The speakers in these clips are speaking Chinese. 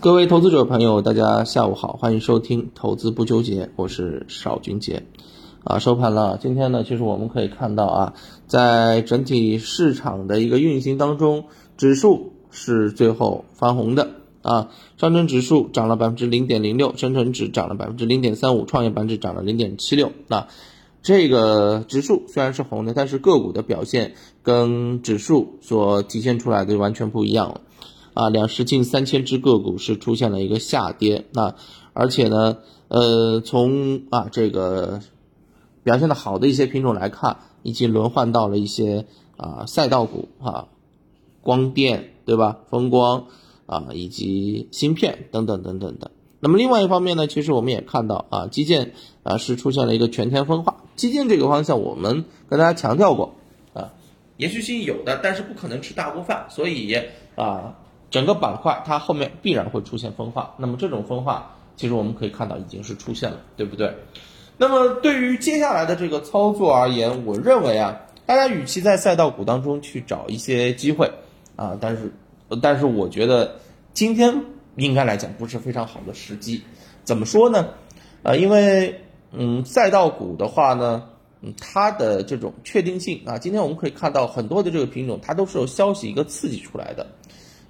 各位投资者朋友，大家下午好，欢迎收听投资不纠结，我是邵军杰。啊，收盘了，今天呢，其实我们可以看到啊，在整体市场的一个运行当中，指数是最后翻红的啊，上证指数涨了百分之零点零六，深成指涨了百分之零点三五，创业板指涨了零点七六。那这个指数虽然是红的，但是个股的表现跟指数所体现出来的完全不一样了。啊，两市近三千只个股是出现了一个下跌，那而且呢，呃，从啊这个表现的好的一些品种来看，已经轮换到了一些啊赛道股啊，光电对吧？风光啊，以及芯片等等等等的。那么另外一方面呢，其实我们也看到啊，基建啊是出现了一个全天分化，基建这个方向我们跟大家强调过啊，延续性有的，但是不可能吃大锅饭，所以啊。整个板块它后面必然会出现分化，那么这种分化其实我们可以看到已经是出现了，对不对？那么对于接下来的这个操作而言，我认为啊，大家与其在赛道股当中去找一些机会啊，但是但是我觉得今天应该来讲不是非常好的时机。怎么说呢？啊，因为嗯，赛道股的话呢，嗯，它的这种确定性啊，今天我们可以看到很多的这个品种，它都是有消息一个刺激出来的。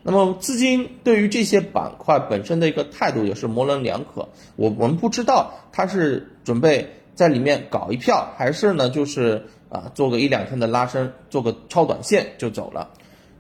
那么资金对于这些板块本身的一个态度也是模棱两可，我我们不知道他是准备在里面搞一票，还是呢就是啊做个一两天的拉伸，做个超短线就走了。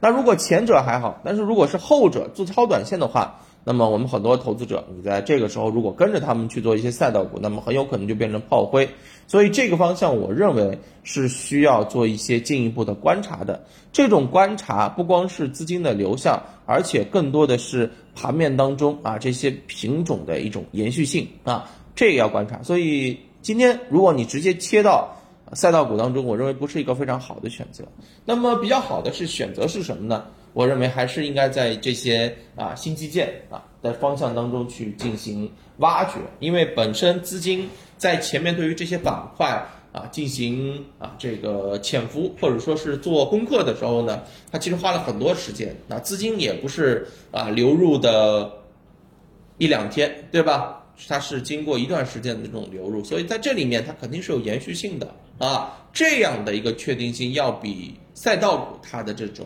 那如果前者还好，但是如果是后者做超短线的话。那么我们很多投资者，你在这个时候如果跟着他们去做一些赛道股，那么很有可能就变成炮灰。所以这个方向，我认为是需要做一些进一步的观察的。这种观察不光是资金的流向，而且更多的是盘面当中啊这些品种的一种延续性啊，这也要观察。所以今天如果你直接切到赛道股当中，我认为不是一个非常好的选择。那么比较好的是选择是什么呢？我认为还是应该在这些啊新基建啊的方向当中去进行挖掘，因为本身资金在前面对于这些板块啊进行啊这个潜伏或者说是做功课的时候呢，它其实花了很多时间，那资金也不是啊流入的一两天，对吧？它是经过一段时间的这种流入，所以在这里面它肯定是有延续性的啊，这样的一个确定性要比赛道股它的这种。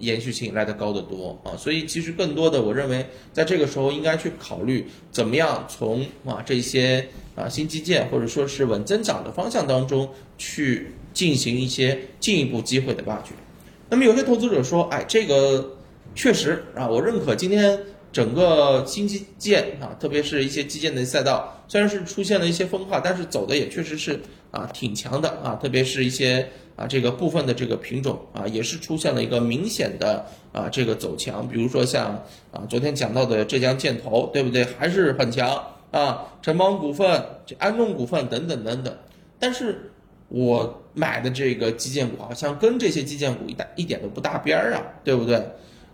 延续性来的高得多啊，所以其实更多的，我认为在这个时候应该去考虑怎么样从啊这些啊新基建或者说是稳增长的方向当中去进行一些进一步机会的挖掘。那么有些投资者说，哎，这个确实啊，我认可今天整个新基建啊，特别是一些基建的赛道，虽然是出现了一些分化，但是走的也确实是啊挺强的啊，特别是一些。啊，这个部分的这个品种啊，也是出现了一个明显的啊这个走强，比如说像啊昨天讲到的浙江建投，对不对？还是很强啊，城邦股份、这安众股份等等等等。但是我买的这个基建股好像跟这些基建股一一点都不搭边儿啊，对不对？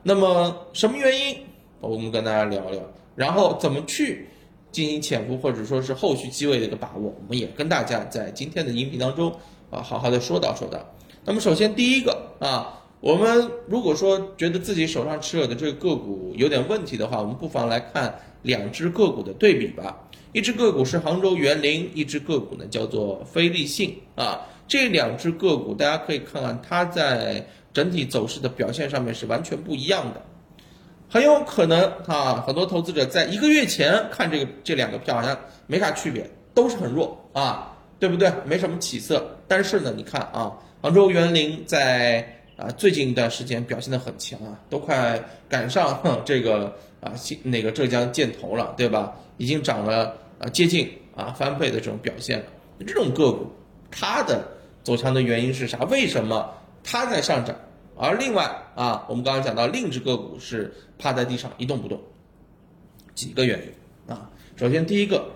那么什么原因？我们跟大家聊聊，然后怎么去进行潜伏或者说是后续机会的一个把握，我们也跟大家在今天的音频当中。啊，好好的说道说道。那么首先第一个啊，我们如果说觉得自己手上持有的这个个股有点问题的话，我们不妨来看两只个股的对比吧。一只个股是杭州园林，一只个股呢叫做飞利信啊。这两只个股大家可以看看它在整体走势的表现上面是完全不一样的。很有可能啊，很多投资者在一个月前看这个这两个票好像没啥区别，都是很弱啊。对不对？没什么起色，但是呢，你看啊，杭州园林在啊最近一段时间表现的很强啊，都快赶上这个啊新那个浙江建投了，对吧？已经涨了啊接近啊翻倍的这种表现了。这种个股它的走强的原因是啥？为什么它在上涨？而另外啊，我们刚刚讲到另一只个股是趴在地上一动不动，几个原因啊？首先第一个。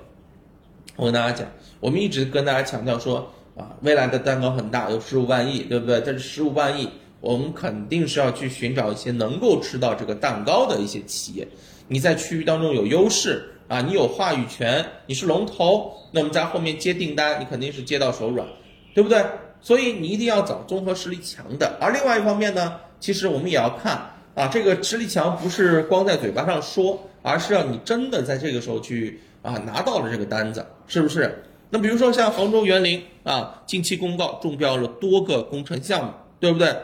我跟大家讲，我们一直跟大家强调说啊，未来的蛋糕很大，有十五万亿，对不对？这是十五万亿，我们肯定是要去寻找一些能够吃到这个蛋糕的一些企业。你在区域当中有优势啊，你有话语权，你是龙头，那么在后面接订单，你肯定是接到手软，对不对？所以你一定要找综合实力强的。而另外一方面呢，其实我们也要看啊，这个实力强不是光在嘴巴上说，而是要你真的在这个时候去啊拿到了这个单子，是不是？那比如说像杭州园林啊，近期公告中标了多个工程项目，对不对？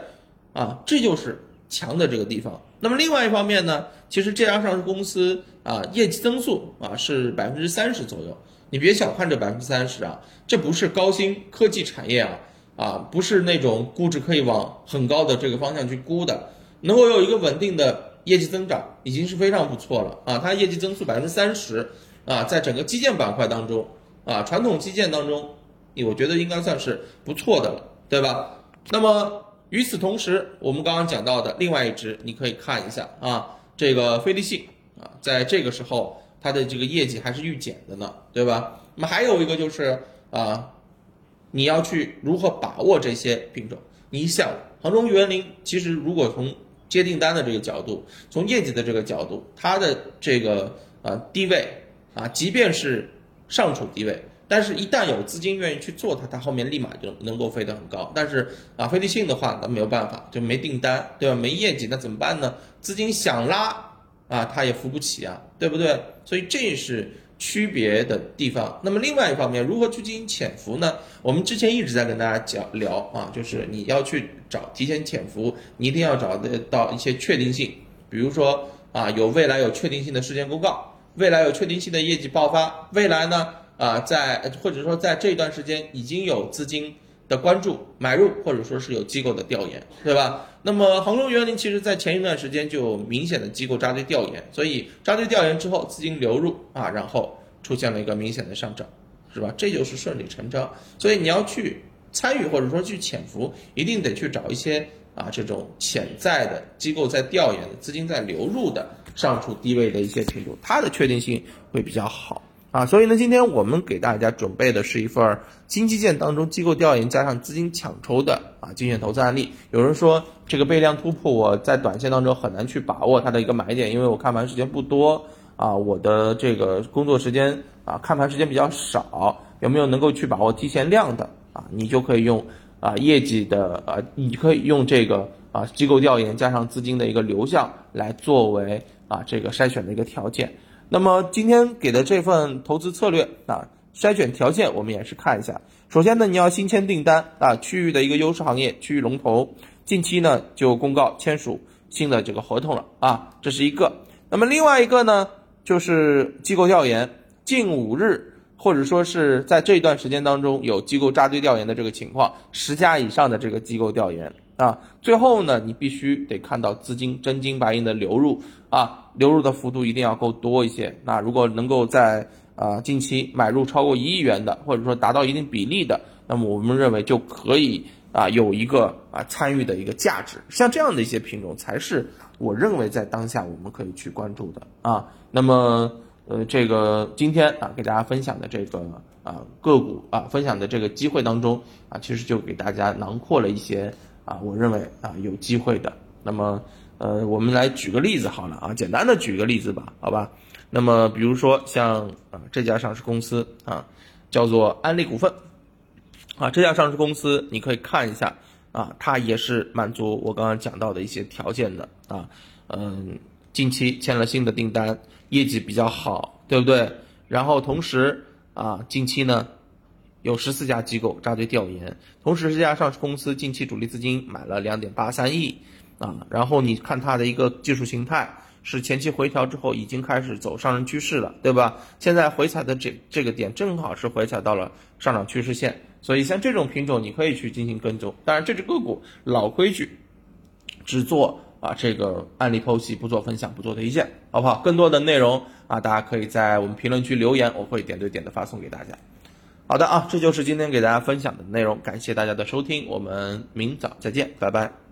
啊，这就是强的这个地方。那么另外一方面呢，其实这家上市公司啊，业绩增速啊是百分之三十左右。你别小看这百分之三十啊，这不是高新科技产业啊，啊，不是那种估值可以往很高的这个方向去估的。能够有一个稳定的业绩增长，已经是非常不错了啊！它业绩增速百分之三十啊，在整个基建板块当中啊，传统基建当中，我觉得应该算是不错的了，对吧？那么与此同时，我们刚刚讲到的另外一只，你可以看一下啊，这个飞利信啊，在这个时候它的这个业绩还是预减的呢，对吧？那么还有一个就是啊，你要去如何把握这些品种？你想，杭州园林其实如果从接订单的这个角度，从业绩的这个角度，它的这个呃低位啊，即便是尚处低位，但是一旦有资金愿意去做它，它后面立马就能够飞得很高。但是啊，飞利信的话，那没有办法，就没订单，对吧？没业绩，那怎么办呢？资金想拉啊，它也扶不起啊，对不对？所以这是。区别的地方，那么另外一方面，如何去进行潜伏呢？我们之前一直在跟大家讲聊啊，就是你要去找提前潜伏，你一定要找得到一些确定性，比如说啊，有未来有确定性的事件公告，未来有确定性的业绩爆发，未来呢啊，在或者说在这段时间已经有资金。的关注买入，或者说是有机构的调研，对吧？那么杭州园林其实在前一段时间就有明显的机构扎堆调研，所以扎堆调研之后资金流入啊，然后出现了一个明显的上涨，是吧？这就是顺理成章。所以你要去参与或者说去潜伏，一定得去找一些啊这种潜在的机构在调研的资金在流入的上处低位的一些品种，它的确定性会比较好。啊，所以呢，今天我们给大家准备的是一份新基建当中机构调研加上资金抢筹的啊精选投资案例。有人说这个倍量突破，我在短线当中很难去把握它的一个买点，因为我看盘时间不多啊，我的这个工作时间啊看盘时间比较少，有没有能够去把握提前量的啊？你就可以用啊业绩的啊，你可以用这个啊机构调研加上资金的一个流向来作为啊这个筛选的一个条件。那么今天给的这份投资策略啊，筛选条件我们也是看一下。首先呢，你要新签订单啊，区域的一个优势行业，区域龙头，近期呢就公告签署新的这个合同了啊，这是一个。那么另外一个呢，就是机构调研，近五日或者说是在这一段时间当中有机构扎堆调研的这个情况，十家以上的这个机构调研。啊，最后呢，你必须得看到资金真金白银的流入啊，流入的幅度一定要够多一些。那如果能够在啊近期买入超过一亿元的，或者说达到一定比例的，那么我们认为就可以啊有一个啊参与的一个价值。像这样的一些品种，才是我认为在当下我们可以去关注的啊。那么呃，这个今天啊给大家分享的这个啊个股啊分享的这个机会当中啊，其实就给大家囊括了一些。啊，我认为啊有机会的。那么，呃，我们来举个例子好了啊，简单的举个例子吧，好吧。那么，比如说像啊这家上市公司啊，叫做安利股份啊，这家上市公司你可以看一下啊，它也是满足我刚刚讲到的一些条件的啊，嗯，近期签了新的订单，业绩比较好，对不对？然后同时啊，近期呢。有十四家机构扎堆调研，同时这家上市公司近期主力资金买了两点八三亿啊，然后你看它的一个技术形态是前期回调之后已经开始走上升趋势了，对吧？现在回踩的这这个点正好是回踩到了上涨趋势线，所以像这种品种你可以去进行跟踪。当然这只个股老规矩，只做啊这个案例剖析，不做分享，不做推荐，好不好？更多的内容啊，大家可以在我们评论区留言，我会点对点的发送给大家。好的啊，这就是今天给大家分享的内容，感谢大家的收听，我们明早再见，拜拜。